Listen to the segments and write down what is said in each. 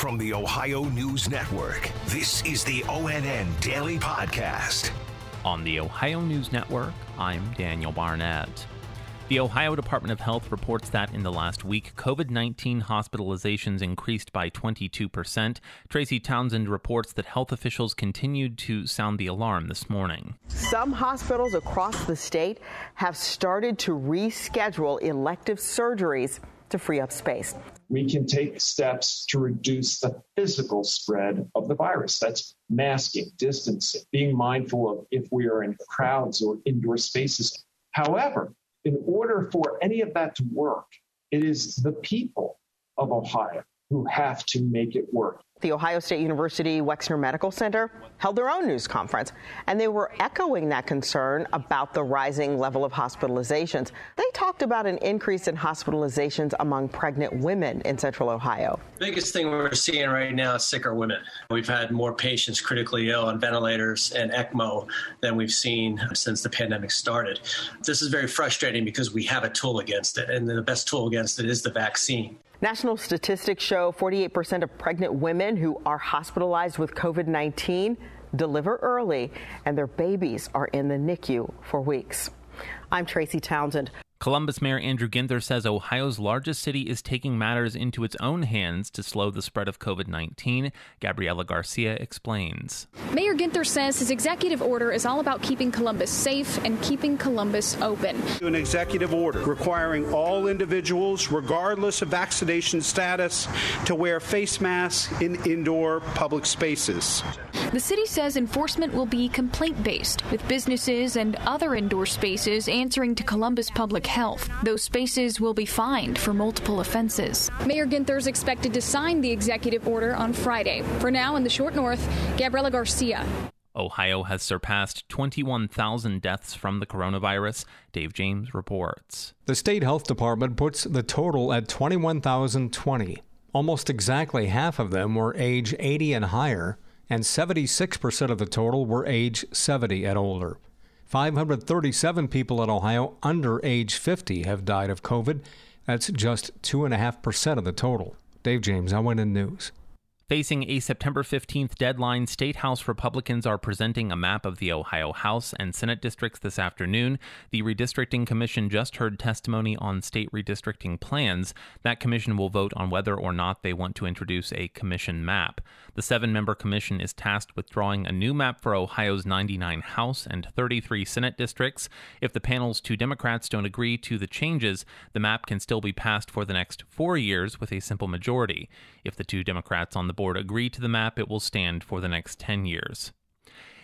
From the Ohio News Network, this is the ONN Daily Podcast. On the Ohio News Network, I'm Daniel Barnett. The Ohio Department of Health reports that in the last week, COVID 19 hospitalizations increased by 22%. Tracy Townsend reports that health officials continued to sound the alarm this morning. Some hospitals across the state have started to reschedule elective surgeries to free up space. We can take steps to reduce the physical spread of the virus. That's masking, distancing, being mindful of if we are in crowds or indoor spaces. However, in order for any of that to work, it is the people of Ohio who have to make it work. The Ohio State University Wexner Medical Center held their own news conference, and they were echoing that concern about the rising level of hospitalizations. They talked about an increase in hospitalizations among pregnant women in central Ohio. biggest thing we're seeing right now is sicker women. We've had more patients critically ill on ventilators and ECMO than we've seen since the pandemic started. This is very frustrating because we have a tool against it, and the best tool against it is the vaccine. National statistics show 48% of pregnant women who are hospitalized with COVID 19 deliver early, and their babies are in the NICU for weeks. I'm Tracy Townsend. Columbus Mayor Andrew Ginther says Ohio's largest city is taking matters into its own hands to slow the spread of COVID 19. Gabriela Garcia explains. Mayor Ginther says his executive order is all about keeping Columbus safe and keeping Columbus open. An executive order requiring all individuals, regardless of vaccination status, to wear face masks in indoor public spaces. The city says enforcement will be complaint based, with businesses and other indoor spaces answering to Columbus Public Health. Those spaces will be fined for multiple offenses. Mayor Ginther is expected to sign the executive order on Friday. For now, in the short north, Gabriela Garcia. Ohio has surpassed 21,000 deaths from the coronavirus. Dave James reports. The state health department puts the total at 21,020. Almost exactly half of them were age 80 and higher, and 76% of the total were age 70 and older. 537 people in Ohio under age 50 have died of COVID. That's just 2.5% of the total. Dave James, ONN News. Facing a September 15th deadline, State House Republicans are presenting a map of the Ohio House and Senate districts this afternoon. The Redistricting Commission just heard testimony on state redistricting plans. That commission will vote on whether or not they want to introduce a commission map. The seven member commission is tasked with drawing a new map for Ohio's 99 House and 33 Senate districts. If the panel's two Democrats don't agree to the changes, the map can still be passed for the next four years with a simple majority. If the two Democrats on the board agree to the map, it will stand for the next 10 years.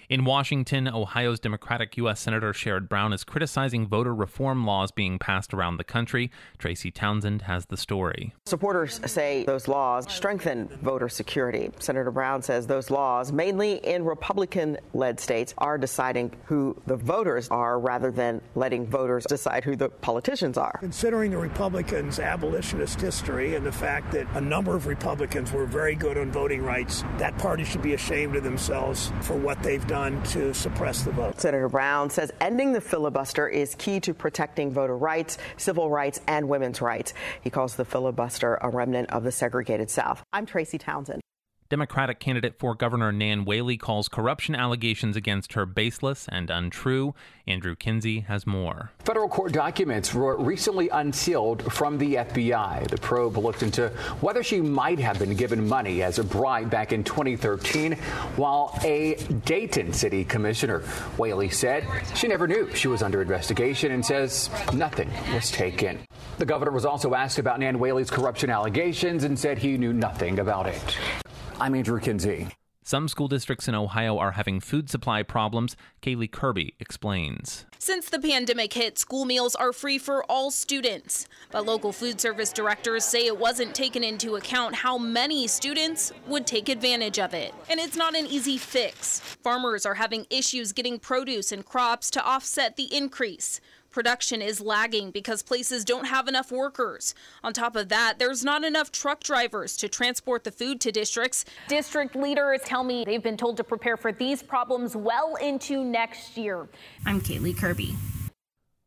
In Washington, Ohio's Democratic U.S. Senator Sherrod Brown is criticizing voter reform laws being passed around the country. Tracy Townsend has the story. Supporters say those laws strengthen voter security. Senator Brown says those laws, mainly in Republican led states, are deciding who the voters are rather than letting voters decide who the politicians are. Considering the Republicans' abolitionist history and the fact that a number of Republicans were very good on voting rights, that party should be ashamed of themselves for what they've done to suppress the vote. Senator Brown says ending the filibuster is key to protecting voter rights, civil rights, and women's rights. He calls the filibuster a remnant of the segregated South. I'm Tracy Townsend. Democratic candidate for Governor Nan Whaley calls corruption allegations against her baseless and untrue. Andrew Kinsey has more. Federal court documents were recently unsealed from the FBI. The probe looked into whether she might have been given money as a bribe back in 2013, while a Dayton city commissioner, Whaley, said she never knew she was under investigation and says nothing was taken. The governor was also asked about Nan Whaley's corruption allegations and said he knew nothing about it. I'm Andrew Kinsey. Some school districts in Ohio are having food supply problems. Kaylee Kirby explains. Since the pandemic hit, school meals are free for all students. But local food service directors say it wasn't taken into account how many students would take advantage of it. And it's not an easy fix. Farmers are having issues getting produce and crops to offset the increase. Production is lagging because places don't have enough workers. On top of that, there's not enough truck drivers to transport the food to districts. District leaders tell me they've been told to prepare for these problems well into next year. I'm Kaylee Kirby.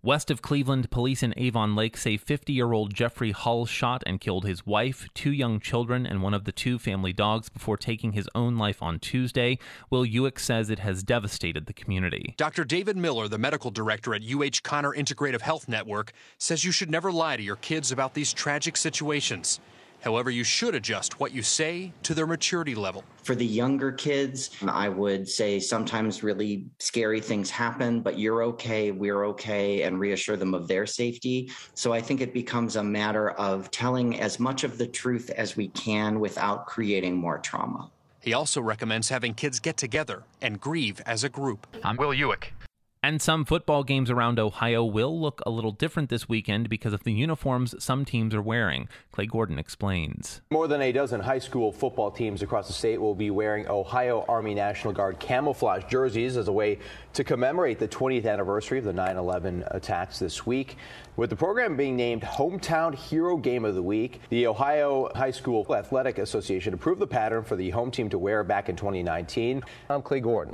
West of Cleveland, police in Avon Lake say 50 year old Jeffrey Hull shot and killed his wife, two young children, and one of the two family dogs before taking his own life on Tuesday. Will Ujek says it has devastated the community. Dr. David Miller, the medical director at UH Connor Integrative Health Network, says you should never lie to your kids about these tragic situations. However, you should adjust what you say to their maturity level. For the younger kids, I would say sometimes really scary things happen, but you're okay, we're okay, and reassure them of their safety. So I think it becomes a matter of telling as much of the truth as we can without creating more trauma. He also recommends having kids get together and grieve as a group. I'm Will Ujek. And some football games around Ohio will look a little different this weekend because of the uniforms some teams are wearing. Clay Gordon explains. More than a dozen high school football teams across the state will be wearing Ohio Army National Guard camouflage jerseys as a way to commemorate the 20th anniversary of the 9 11 attacks this week. With the program being named Hometown Hero Game of the Week, the Ohio High School Athletic Association approved the pattern for the home team to wear back in 2019. I'm Clay Gordon.